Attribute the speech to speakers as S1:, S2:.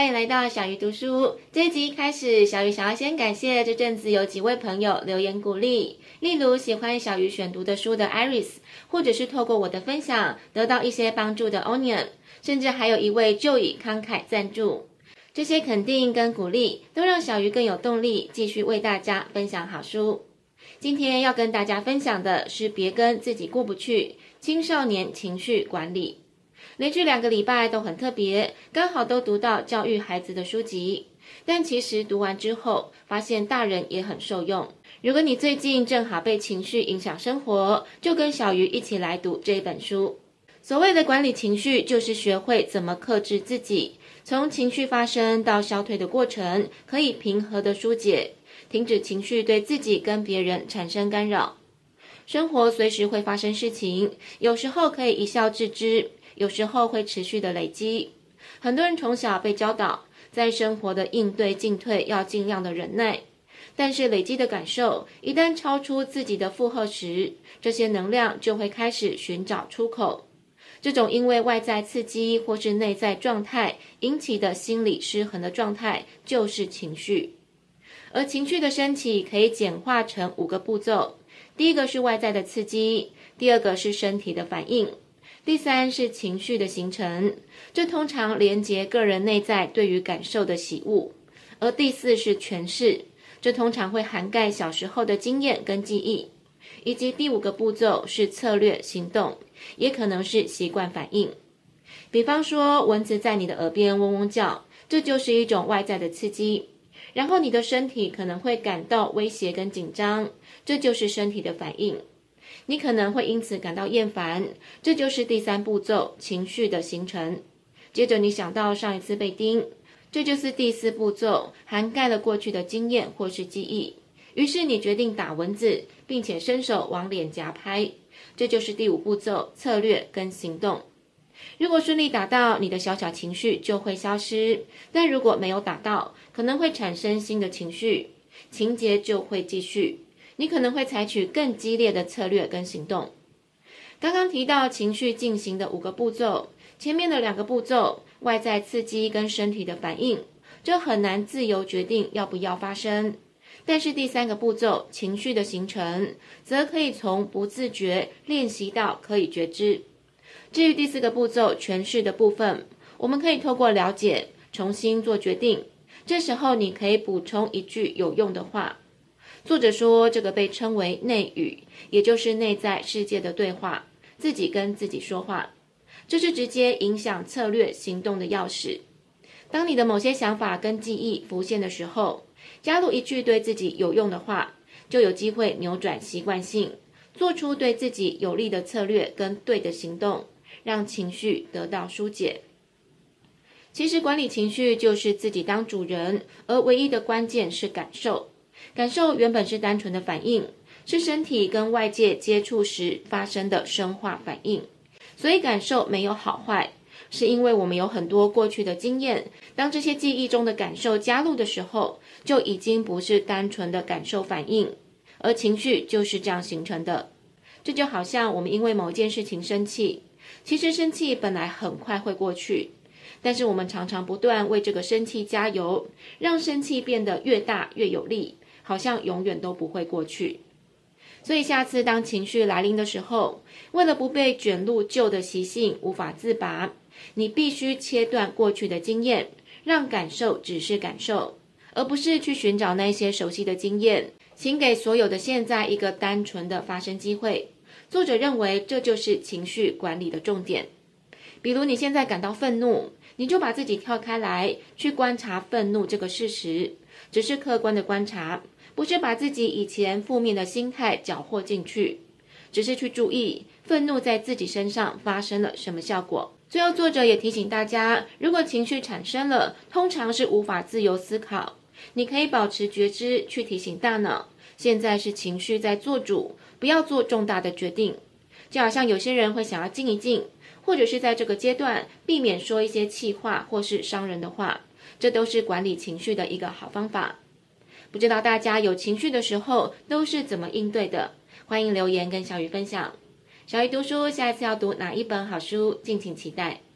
S1: 欢迎来到小鱼读书。这一集开始，小鱼想要先感谢这阵子有几位朋友留言鼓励，例如喜欢小鱼选读的书的 Iris，或者是透过我的分享得到一些帮助的 Onion，甚至还有一位就以慷慨赞助。这些肯定跟鼓励，都让小鱼更有动力继续为大家分享好书。今天要跟大家分享的是《别跟自己过不去：青少年情绪管理》。连续两个礼拜都很特别，刚好都读到教育孩子的书籍。但其实读完之后，发现大人也很受用。如果你最近正好被情绪影响生活，就跟小鱼一起来读这本书。所谓的管理情绪，就是学会怎么克制自己，从情绪发生到消退的过程，可以平和的疏解，停止情绪对自己跟别人产生干扰。生活随时会发生事情，有时候可以一笑置之。有时候会持续的累积，很多人从小被教导，在生活的应对进退要尽量的忍耐，但是累积的感受一旦超出自己的负荷时，这些能量就会开始寻找出口。这种因为外在刺激或是内在状态引起的心理失衡的状态，就是情绪。而情绪的升起可以简化成五个步骤：第一个是外在的刺激，第二个是身体的反应。第三是情绪的形成，这通常连接个人内在对于感受的喜恶；而第四是诠释，这通常会涵盖小时候的经验跟记忆；以及第五个步骤是策略行动，也可能是习惯反应。比方说，蚊子在你的耳边嗡嗡叫，这就是一种外在的刺激；然后你的身体可能会感到威胁跟紧张，这就是身体的反应。你可能会因此感到厌烦，这就是第三步骤情绪的形成。接着你想到上一次被叮，这就是第四步骤，涵盖了过去的经验或是记忆。于是你决定打蚊子，并且伸手往脸颊拍，这就是第五步骤策略跟行动。如果顺利打到，你的小小情绪就会消失；但如果没有打到，可能会产生新的情绪，情节就会继续。你可能会采取更激烈的策略跟行动。刚刚提到情绪进行的五个步骤，前面的两个步骤，外在刺激跟身体的反应，这很难自由决定要不要发生。但是第三个步骤，情绪的形成，则可以从不自觉练习到可以觉知。至于第四个步骤，诠释的部分，我们可以透过了解，重新做决定。这时候你可以补充一句有用的话。作者说，这个被称为内语，也就是内在世界的对话，自己跟自己说话，这是直接影响策略行动的钥匙。当你的某些想法跟记忆浮现的时候，加入一句对自己有用的话，就有机会扭转习惯性，做出对自己有利的策略跟对的行动，让情绪得到疏解。其实管理情绪就是自己当主人，而唯一的关键是感受。感受原本是单纯的反应，是身体跟外界接触时发生的生化反应，所以感受没有好坏，是因为我们有很多过去的经验，当这些记忆中的感受加入的时候，就已经不是单纯的感受反应，而情绪就是这样形成的。这就好像我们因为某件事情生气，其实生气本来很快会过去，但是我们常常不断为这个生气加油，让生气变得越大越有力。好像永远都不会过去，所以下次当情绪来临的时候，为了不被卷入旧的习性无法自拔，你必须切断过去的经验，让感受只是感受，而不是去寻找那些熟悉的经验。请给所有的现在一个单纯的发生机会。作者认为这就是情绪管理的重点。比如你现在感到愤怒，你就把自己跳开来，去观察愤怒这个事实，只是客观的观察。不是把自己以前负面的心态搅和进去，只是去注意愤怒在自己身上发生了什么效果。最后，作者也提醒大家，如果情绪产生了，通常是无法自由思考。你可以保持觉知，去提醒大脑，现在是情绪在做主，不要做重大的决定。就好像有些人会想要静一静，或者是在这个阶段避免说一些气话或是伤人的话，这都是管理情绪的一个好方法。不知道大家有情绪的时候都是怎么应对的？欢迎留言跟小鱼分享。小鱼读书，下一次要读哪一本好书？敬请期待。